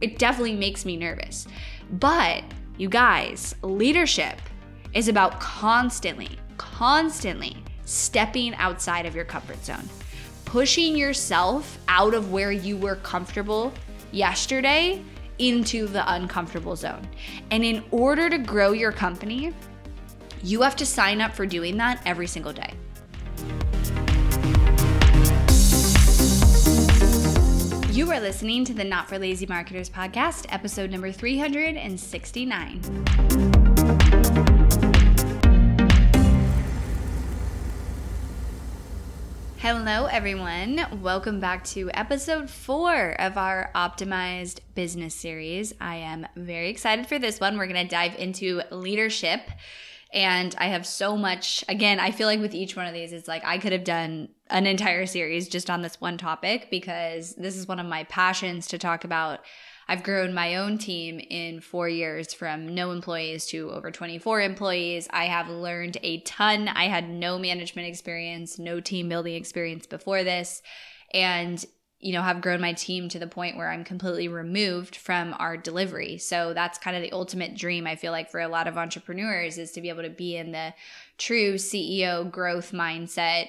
It definitely makes me nervous. But you guys, leadership is about constantly, constantly stepping outside of your comfort zone, pushing yourself out of where you were comfortable yesterday into the uncomfortable zone. And in order to grow your company, you have to sign up for doing that every single day. You are listening to the Not for Lazy Marketers podcast, episode number 369. Hello, everyone. Welcome back to episode four of our optimized business series. I am very excited for this one. We're going to dive into leadership. And I have so much, again, I feel like with each one of these, it's like I could have done an entire series just on this one topic because this is one of my passions to talk about I've grown my own team in four years from no employees to over 24 employees. I have learned a ton. I had no management experience, no team building experience before this. And you know, have grown my team to the point where I'm completely removed from our delivery. So that's kind of the ultimate dream I feel like for a lot of entrepreneurs is to be able to be in the true CEO growth mindset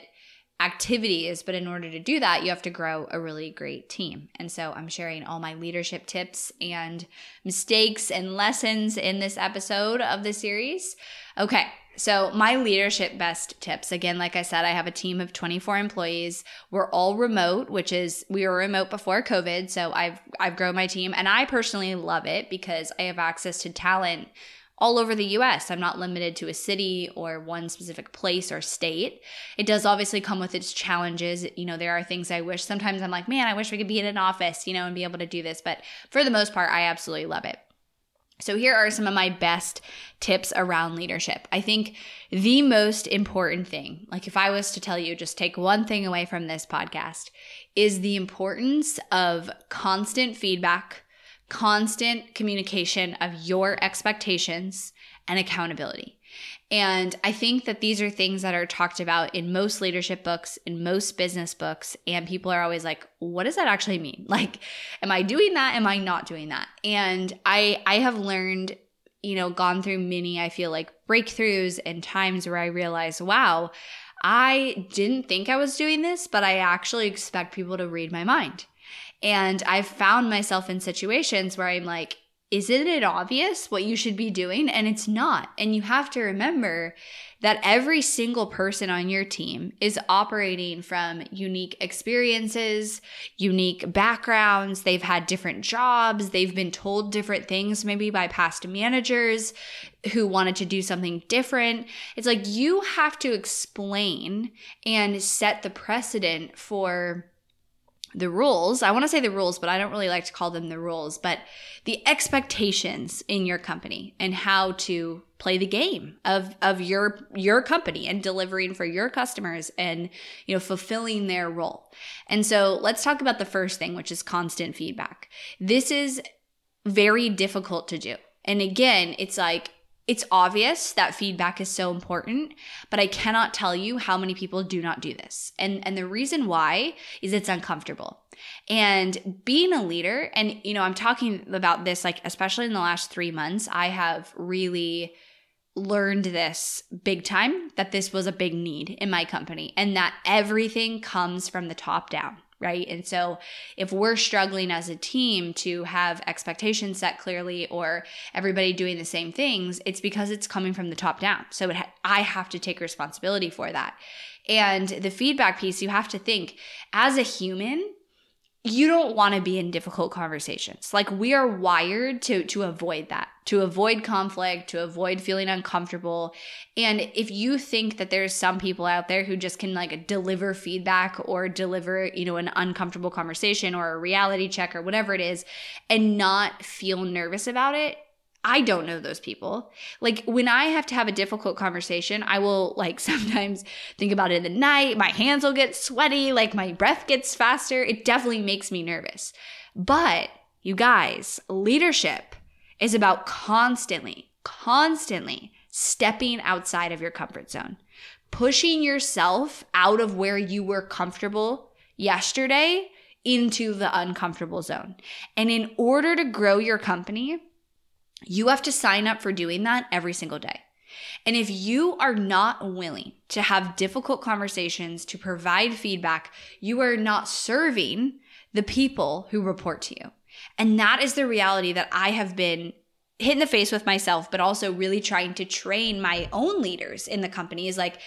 activities. But in order to do that, you have to grow a really great team. And so I'm sharing all my leadership tips and mistakes and lessons in this episode of the series. Okay. So, my leadership best tips again, like I said, I have a team of 24 employees. We're all remote, which is we were remote before COVID. So, I've I've grown my team and I personally love it because I have access to talent all over the US. I'm not limited to a city or one specific place or state. It does obviously come with its challenges. You know, there are things I wish sometimes I'm like, man, I wish we could be in an office, you know, and be able to do this. But for the most part, I absolutely love it. So, here are some of my best tips around leadership. I think the most important thing, like if I was to tell you, just take one thing away from this podcast, is the importance of constant feedback constant communication of your expectations and accountability. And I think that these are things that are talked about in most leadership books, in most business books. And people are always like, what does that actually mean? Like, am I doing that? Am I not doing that? And I, I have learned, you know, gone through many, I feel like breakthroughs and times where I realized, wow, I didn't think I was doing this, but I actually expect people to read my mind. And I've found myself in situations where I'm like, isn't it obvious what you should be doing? And it's not. And you have to remember that every single person on your team is operating from unique experiences, unique backgrounds. They've had different jobs. They've been told different things, maybe by past managers who wanted to do something different. It's like you have to explain and set the precedent for the rules. I want to say the rules, but I don't really like to call them the rules, but the expectations in your company and how to play the game of of your your company and delivering for your customers and you know fulfilling their role. And so let's talk about the first thing which is constant feedback. This is very difficult to do. And again, it's like it's obvious that feedback is so important, but I cannot tell you how many people do not do this. And and the reason why is it's uncomfortable. And being a leader and you know, I'm talking about this like especially in the last 3 months, I have really learned this big time that this was a big need in my company and that everything comes from the top down right? And so if we're struggling as a team to have expectations set clearly or everybody doing the same things, it's because it's coming from the top down. So ha- I have to take responsibility for that. And the feedback piece, you have to think as a human, you don't want to be in difficult conversations. Like we are wired to to avoid that, to avoid conflict, to avoid feeling uncomfortable. And if you think that there's some people out there who just can like deliver feedback or deliver, you know, an uncomfortable conversation or a reality check or whatever it is and not feel nervous about it, I don't know those people. Like when I have to have a difficult conversation, I will like sometimes think about it in the night. My hands will get sweaty, like my breath gets faster. It definitely makes me nervous. But you guys, leadership is about constantly, constantly stepping outside of your comfort zone, pushing yourself out of where you were comfortable yesterday into the uncomfortable zone. And in order to grow your company, you have to sign up for doing that every single day. And if you are not willing to have difficult conversations, to provide feedback, you are not serving the people who report to you. And that is the reality that I have been hit in the face with myself, but also really trying to train my own leaders in the company is like,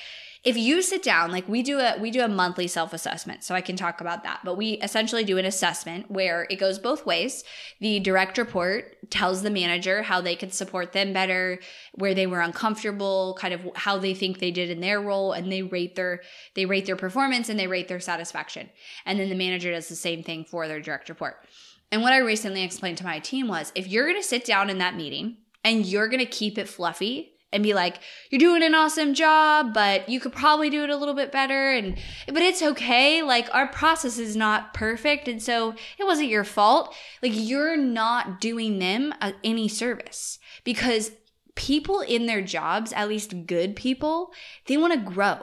if you sit down like we do a we do a monthly self-assessment so i can talk about that but we essentially do an assessment where it goes both ways. The direct report tells the manager how they could support them better where they were uncomfortable kind of how they think they did in their role and they rate their they rate their performance and they rate their satisfaction. And then the manager does the same thing for their direct report. And what I recently explained to my team was if you're going to sit down in that meeting and you're going to keep it fluffy and be like, you're doing an awesome job, but you could probably do it a little bit better. And, but it's okay. Like, our process is not perfect. And so it wasn't your fault. Like, you're not doing them uh, any service because people in their jobs, at least good people, they want to grow.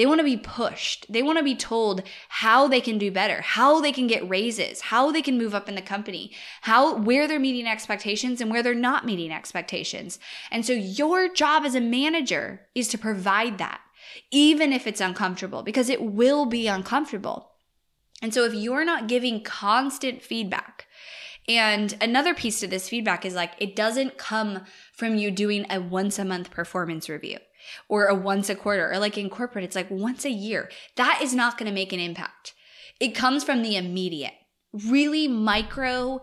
They want to be pushed. They want to be told how they can do better, how they can get raises, how they can move up in the company, how where they're meeting expectations and where they're not meeting expectations. And so your job as a manager is to provide that, even if it's uncomfortable, because it will be uncomfortable. And so if you're not giving constant feedback, and another piece to this feedback is like it doesn't come from you doing a once a month performance review or a once a quarter, or like in corporate, it's like once a year. That is not going to make an impact. It comes from the immediate, really micro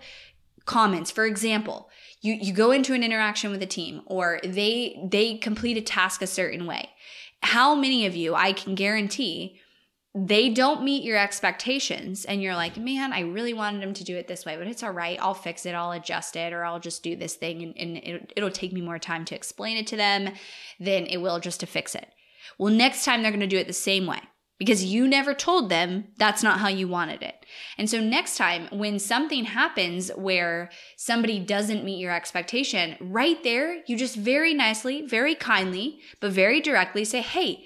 comments. For example, you, you go into an interaction with a team or they they complete a task a certain way. How many of you, I can guarantee, they don't meet your expectations and you're like man i really wanted them to do it this way but it's all right. I'll fix it. I'll adjust it or i'll just do this thing and, and it, it'll take me more time to explain it to them than it will just to fix it. Well next time they're going to do it the same way because you never told them that's not how you wanted it. And so next time when something happens where somebody doesn't meet your expectation, right there, you just very nicely, very kindly, but very directly say, "Hey,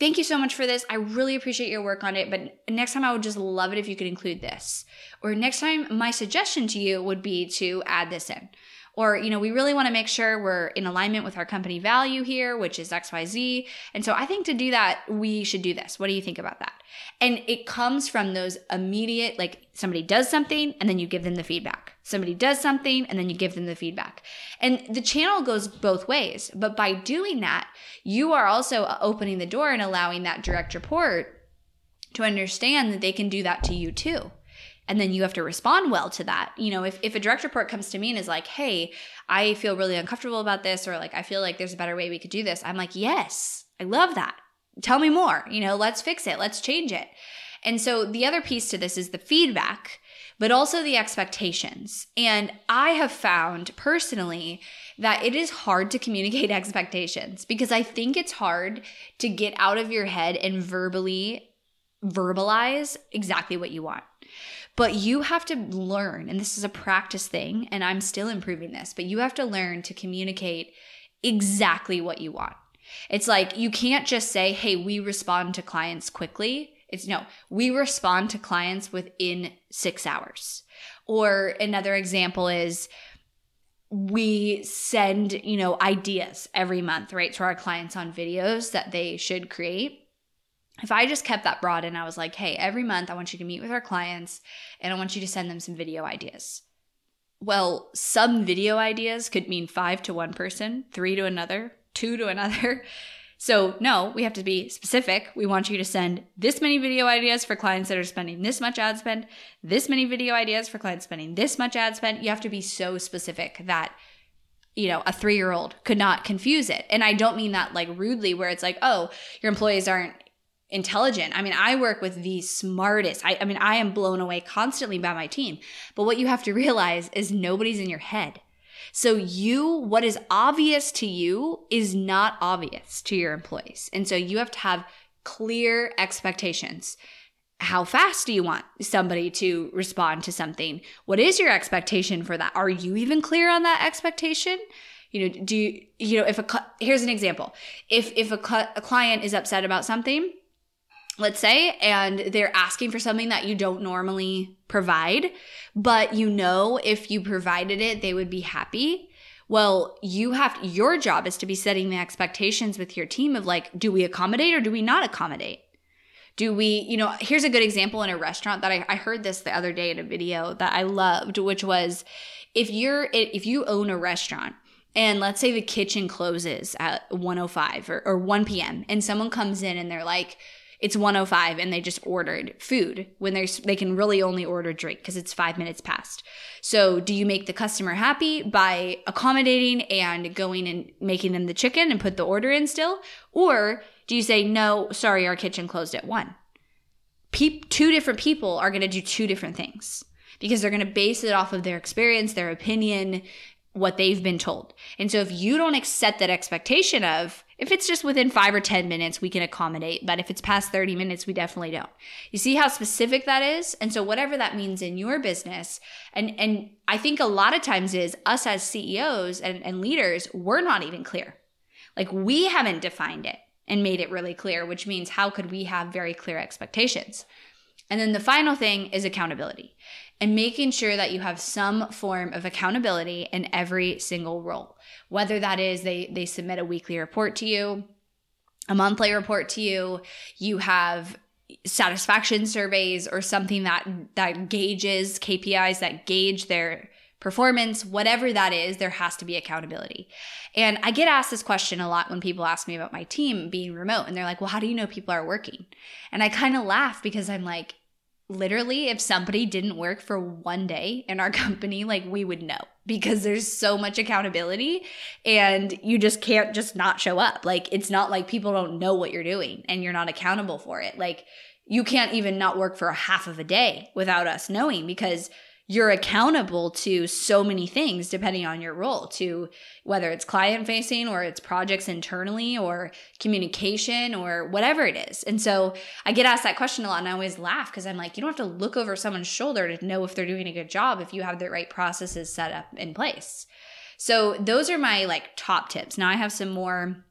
Thank you so much for this. I really appreciate your work on it, but next time I would just love it if you could include this. Or next time, my suggestion to you would be to add this in. Or, you know, we really want to make sure we're in alignment with our company value here, which is XYZ. And so I think to do that, we should do this. What do you think about that? And it comes from those immediate, like somebody does something and then you give them the feedback. Somebody does something and then you give them the feedback. And the channel goes both ways. But by doing that, you are also uh, opening the door and allowing that direct report to understand that they can do that to you too and then you have to respond well to that. You know if, if a direct report comes to me and is like hey i feel really uncomfortable about this or like i feel like there's a better way we could do this i'm like yes i love that. Tell me more. You know let's fix it. Let's change it. And so the other piece to this is the feedback but also the expectations. And i have found personally that it is hard to communicate expectations because i think it's hard to get out of your head and verbally verbalize exactly what you want but you have to learn, and this is a practice thing, and I'm still improving this, but you have to learn to communicate exactly what you want. It's like you can't just say, hey, we respond to clients quickly. It's no, we respond to clients within six hours. Or another example is, we send you know ideas every month right to our clients on videos that they should create if I just kept that broad and I was like, hey, every month I want you to meet with our clients and I want you to send them some video ideas. Well, some video ideas could mean five to one person, three to another, two to another. So, no, we have to be specific. We want you to send this many video ideas for clients that are spending this much ad spend, this many video ideas for clients spending this much ad spend. You have to be so specific that you know, a three year old could not confuse it. And I don't mean that like rudely, where it's like, oh, your employees aren't intelligent. I mean, I work with the smartest. I, I, mean, I am blown away constantly by my team. But what you have to realize is nobody's in your head. So you, what is obvious to you is not obvious to your employees. And so you have to have clear expectations. How fast do you want somebody to respond to something? What is your expectation for that? Are you even clear on that expectation? You know, do you, you know, if a, here's an example. If, if a, a client is upset about something, let's say, and they're asking for something that you don't normally provide, but you know if you provided it, they would be happy. Well, you have your job is to be setting the expectations with your team of like, do we accommodate or do we not accommodate? Do we, you know, here's a good example in a restaurant that I, I heard this the other day in a video that I loved, which was if you're if you own a restaurant and let's say the kitchen closes at 105 or, or 1 p.m. and someone comes in and they're like, it's 105 and they just ordered food when there's they can really only order drink because it's five minutes past. So do you make the customer happy by accommodating and going and making them the chicken and put the order in still? Or do you say no sorry our kitchen closed at one. Pe- two different people are going to do two different things because they're going to base it off of their experience their opinion what they've been told. And so if you don't accept that expectation of if it's just within five or 10 minutes, we can accommodate. But if it's past 30 minutes, we definitely don't. You see how specific that is? And so, whatever that means in your business, and, and I think a lot of times is us as CEOs and, and leaders, we're not even clear. Like, we haven't defined it and made it really clear, which means how could we have very clear expectations? And then the final thing is accountability and making sure that you have some form of accountability in every single role. Whether that is they they submit a weekly report to you, a monthly report to you, you have satisfaction surveys or something that that gauges KPIs that gauge their performance, whatever that is, there has to be accountability. And I get asked this question a lot when people ask me about my team being remote and they're like, "Well, how do you know people are working?" And I kind of laugh because I'm like, literally if somebody didn't work for one day in our company like we would know because there's so much accountability and you just can't just not show up. Like it's not like people don't know what you're doing and you're not accountable for it. Like you can't even not work for a half of a day without us knowing because you're accountable to so many things depending on your role to whether it's client facing or it's projects internally or communication or whatever it is. And so i get asked that question a lot and i always laugh because i'm like you don't have to look over someone's shoulder to know if they're doing a good job if you have the right processes set up in place. So those are my like top tips. Now i have some more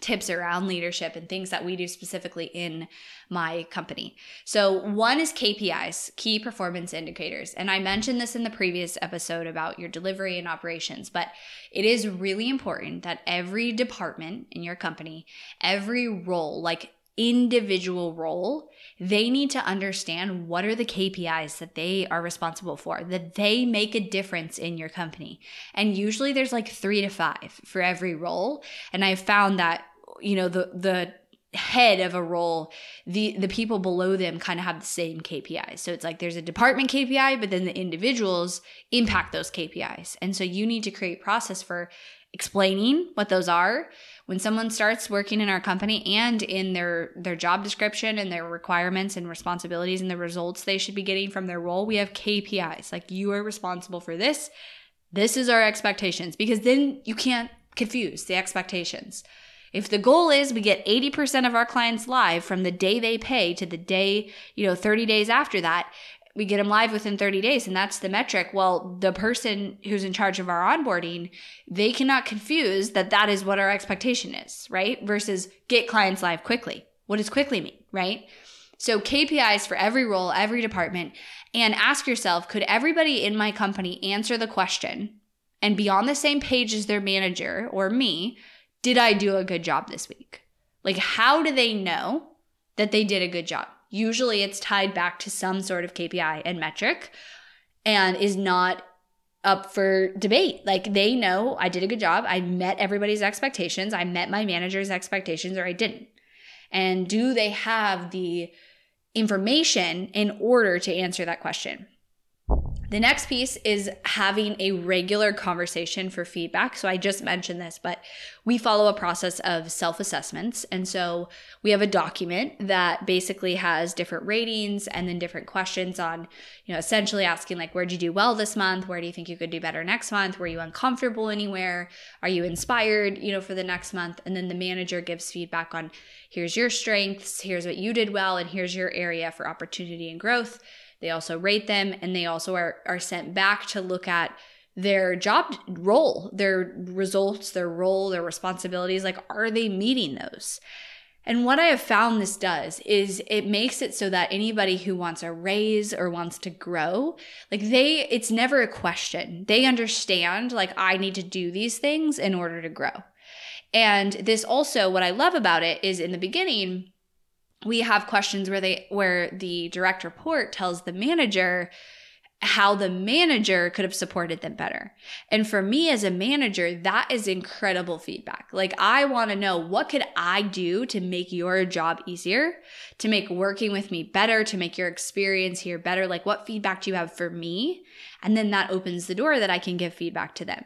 tips around leadership and things that we do specifically in my company. So, one is KPIs, key performance indicators. And I mentioned this in the previous episode about your delivery and operations, but it is really important that every department in your company, every role, like individual role, they need to understand what are the KPIs that they are responsible for, that they make a difference in your company. And usually there's like three to five for every role. And I've found that, you know, the, the, head of a role the the people below them kind of have the same KPIs so it's like there's a department KPI but then the individuals impact those KPIs and so you need to create process for explaining what those are when someone starts working in our company and in their their job description and their requirements and responsibilities and the results they should be getting from their role we have KPIs like you are responsible for this. This is our expectations. Because then you can't confuse the expectations. If the goal is we get 80% of our clients live from the day they pay to the day, you know, 30 days after that, we get them live within 30 days and that's the metric. Well the person who's in charge of our onboarding they cannot confuse that that is what our expectation is right? Versus get clients live quickly. What does quickly mean right? So kpis for every role every department and ask yourself could everybody in my company answer the question and be on the same page as their manager or me did i do a good job this week? Like how do they know that they did a good job Usually it's tied back to some sort of KPI and metric and is not up for debate. Like they know I did a good job. I met everybody's expectations. I met my manager's expectations or I didn't. And do they have the information in order to answer that question? The next piece is having a regular conversation for feedback. So I just mentioned this, but we follow a process of self assessments. And so we have a document that basically has different ratings and then different questions on, you know, essentially asking, like, where'd you do well this month? Where do you think you could do better next month? Were you uncomfortable anywhere? Are you inspired, you know, for the next month? And then the manager gives feedback on here's your strengths, here's what you did well, and here's your area for opportunity and growth they also rate them and they also are, are sent back to look at their job role, their results, their role, their responsibilities. Like, are they meeting those? And what I have found this does is it makes it so that anybody who wants a raise or wants to grow, like they, it's never a question. They understand, like, I need to do these things in order to grow. And this also, what I love about it is in the beginning, we have questions where they, where the direct report tells the manager, how the manager could have supported them better. And for me as a manager, that is incredible feedback. Like I want to know what could I do to make your job easier, to make working with me better, to make your experience here better? Like what feedback do you have for me? And then that opens the door that I can give feedback to them.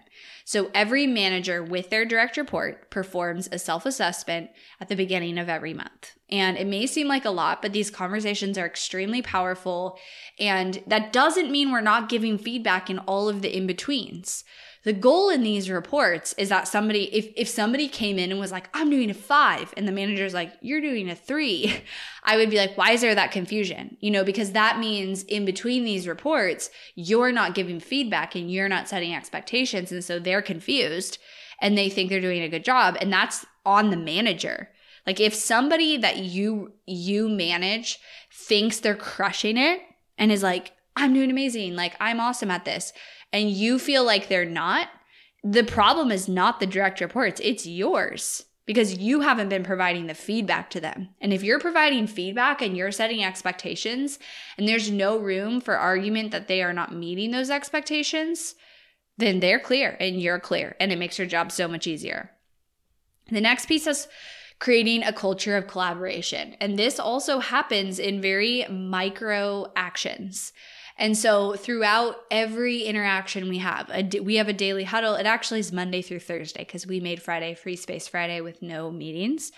So every manager with their direct report performs a self-assessment at the beginning of every month. And it may seem like a lot, but these conversations are extremely powerful. And that doesn't mean we're not giving feedback in all of the in betweens. The goal in these reports is that somebody, if, if somebody came in and was like, I'm doing a five, and the manager's like, you're doing a three, I would be like, why is there that confusion? You know, because that means in between these reports, you're not giving feedback and you're not setting expectations. And so they're confused and they think they're doing a good job. And that's on the manager. Like if somebody that you you manage thinks they're crushing it and is like, I'm doing amazing, like I'm awesome at this, and you feel like they're not, the problem is not the direct reports, it's yours because you haven't been providing the feedback to them. And if you're providing feedback and you're setting expectations and there's no room for argument that they are not meeting those expectations, then they're clear and you're clear and it makes your job so much easier. The next piece is creating a culture of collaboration. And this also happens in very micro actions. And so throughout every interaction we have, a, we have a daily huddle. It actually is Monday through Thursday because we made Friday Free Space Friday with no meetings.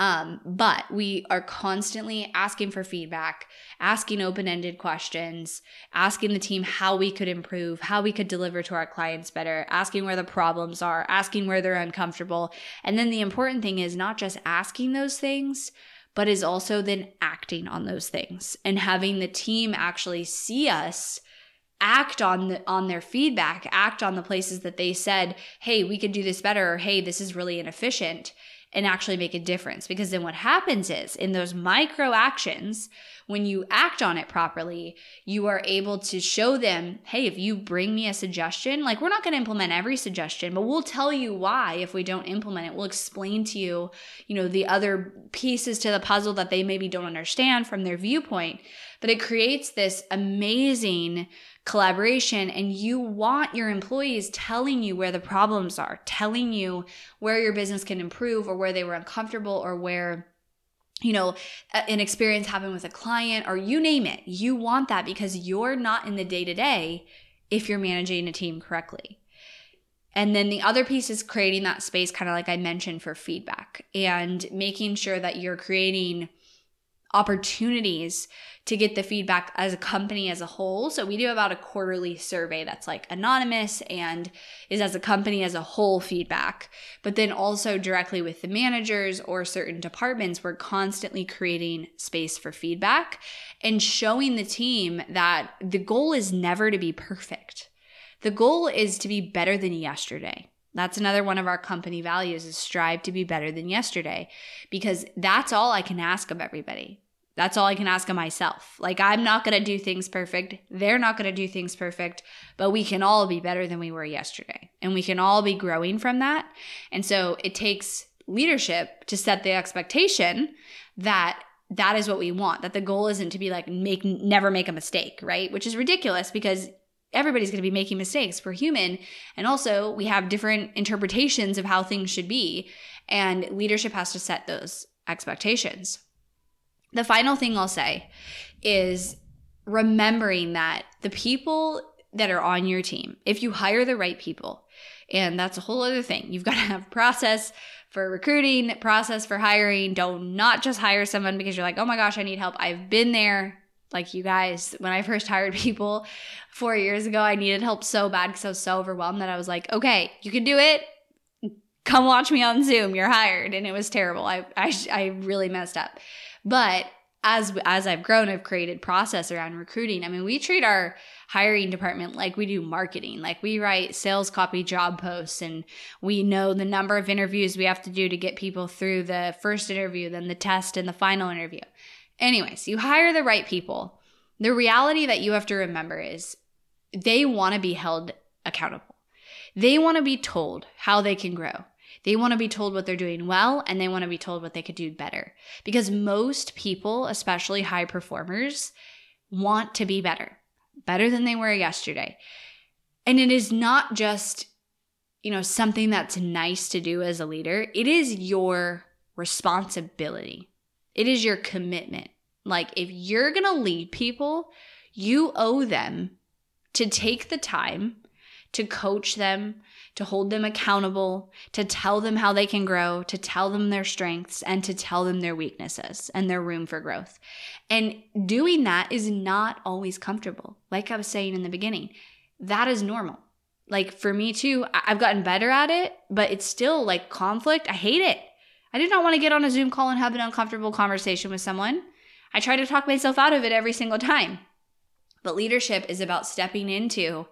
Um, but we are constantly asking for feedback, asking open ended questions, asking the team how we could improve, how we could deliver to our clients better, asking where the problems are, asking where they're uncomfortable. And then the important thing is not just asking those things, but is also then acting on those things and having the team actually see us act on the, on their feedback act on the places that they said hey we could do this better or hey this is really inefficient and actually make a difference. Because then what happens is in those micro actions, when you act on it properly, you are able to show them, hey, if you bring me a suggestion, like we're not going to implement every suggestion, but we'll tell you why if we don't implement it. We'll explain to you, you know, the other pieces to the puzzle that they maybe don't understand from their viewpoint. But it creates this amazing collaboration and you want your employees telling you where the problems are, telling you where your business can improve or where they were uncomfortable or where you know, an experience happened with a client or you name it. You want that because you're not in the day to day if you're managing a team correctly. And then the other piece is creating that space, kind of like I mentioned, for feedback and making sure that you're creating opportunities to get the feedback as a company as a whole. So we do about a quarterly survey that's like anonymous and is as a company as a whole feedback. But then also directly with the managers or certain departments, we're constantly creating space for feedback and showing the team that the goal is never to be perfect. The goal is to be better than yesterday. That's another one of our company values is strive to be better than yesterday because that's all I can ask of everybody. That's all I can ask of myself. Like, I'm not going to do things perfect. They're not going to do things perfect, but we can all be better than we were yesterday. And we can all be growing from that. And so it takes leadership to set the expectation that that is what we want, that the goal isn't to be like, make, never make a mistake, right? Which is ridiculous because everybody's going to be making mistakes. We're human. And also, we have different interpretations of how things should be. And leadership has to set those expectations. The final thing I'll say is remembering that the people that are on your team, if you hire the right people, and that's a whole other thing, you've got to have process for recruiting, process for hiring. Don't not just hire someone because you're like, oh my gosh, I need help. I've been there. Like you guys, when I first hired people four years ago, I needed help so bad because I was so overwhelmed that I was like, okay, you can do it. Come watch me on Zoom. You're hired. And it was terrible. I, I, I really messed up. But as as I've grown, I've created process around recruiting. I mean, we treat our hiring department like we do marketing. Like we write sales copy job posts and we know the number of interviews we have to do to get people through the first interview, then the test and the final interview. Anyways, you hire the right people. The reality that you have to remember is they want to be held accountable. They want to be told how they can grow. They want to be told what they're doing well and they want to be told what they could do better. Because most people, especially high performers, want to be better, better than they were yesterday. And it is not just, you know, something that's nice to do as a leader, it is your responsibility, it is your commitment. Like, if you're going to lead people, you owe them to take the time to coach them, to hold them accountable, to tell them how they can grow, to tell them their strengths, and to tell them their weaknesses and their room for growth. And doing that is not always comfortable. Like I was saying in the beginning, that is normal. Like for me too, I've gotten better at it, but it's still like conflict. I hate it. I do not want to get on a Zoom call and have an uncomfortable conversation with someone. I try to talk myself out of it every single time. But leadership is about stepping into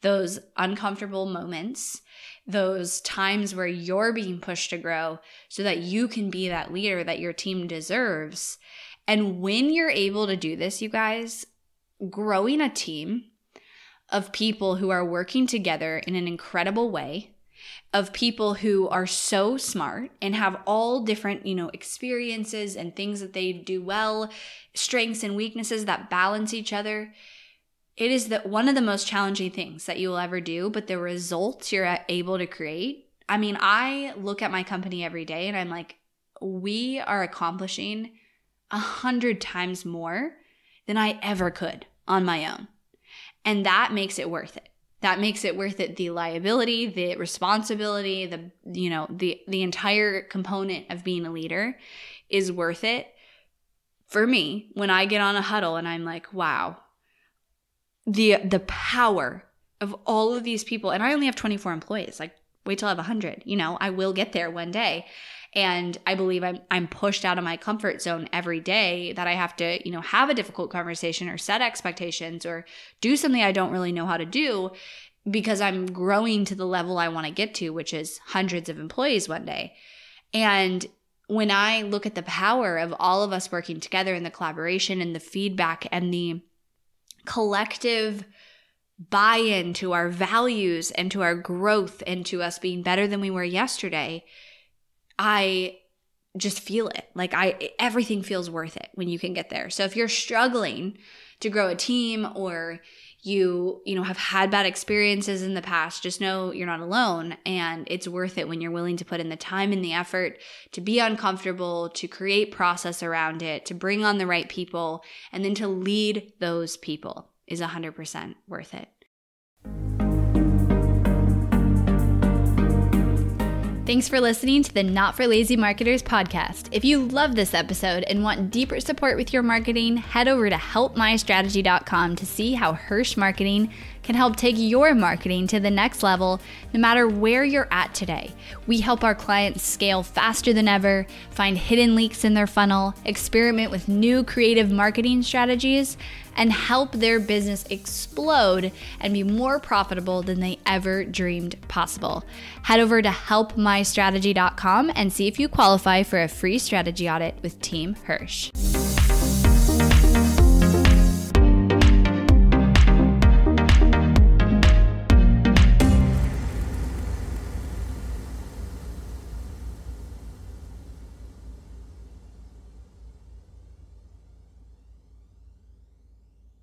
those uncomfortable moments, those times where you're being pushed to grow so that you can be that leader that your team deserves. And when you're able to do this, you guys, growing a team of people who are working together in an incredible way, of people who are so smart and have all different, you know, experiences and things that they do well, strengths and weaknesses that balance each other it is that one of the most challenging things that you will ever do, but the results you're able to create. I mean, I look at my company every day and I'm like, we are accomplishing a hundred times more than I ever could on my own. And that makes it worth it. That makes it worth it the liability, the responsibility, the you know, the the entire component of being a leader is worth it. For me when I get on a huddle and I'm like, wow, the the power of all of these people and i only have 24 employees like wait till i have 100 you know i will get there one day and i believe i'm i'm pushed out of my comfort zone every day that i have to you know have a difficult conversation or set expectations or do something i don't really know how to do because i'm growing to the level i want to get to which is hundreds of employees one day. And when i look at the power of all of us working together and the collaboration and the feedback and the collective buy in to our values and to our growth and to us being better than we were yesterday, I just feel it. Like I everything feels worth it when you can get there. So if you're struggling to grow a team or you, you know, have had bad experiences in the past, just know you're not alone and it's worth it when you're willing to put in the time and the effort to be uncomfortable, to create process around it, to bring on the right people, and then to lead those people is 100% worth it. Thanks for listening to the Not for Lazy Marketers podcast. If you love this episode and want deeper support with your marketing, head over to helpmystrategy.com to see how Hirsch Marketing can help take your marketing to the next level no matter where you're at today. We help our clients scale faster than ever, find hidden leaks in their funnel, experiment with new creative marketing strategies, and help their business explode and be more profitable than they ever dreamed possible. Head over to helpmystrategy.com and see if you qualify for a free strategy audit with Team Hirsch.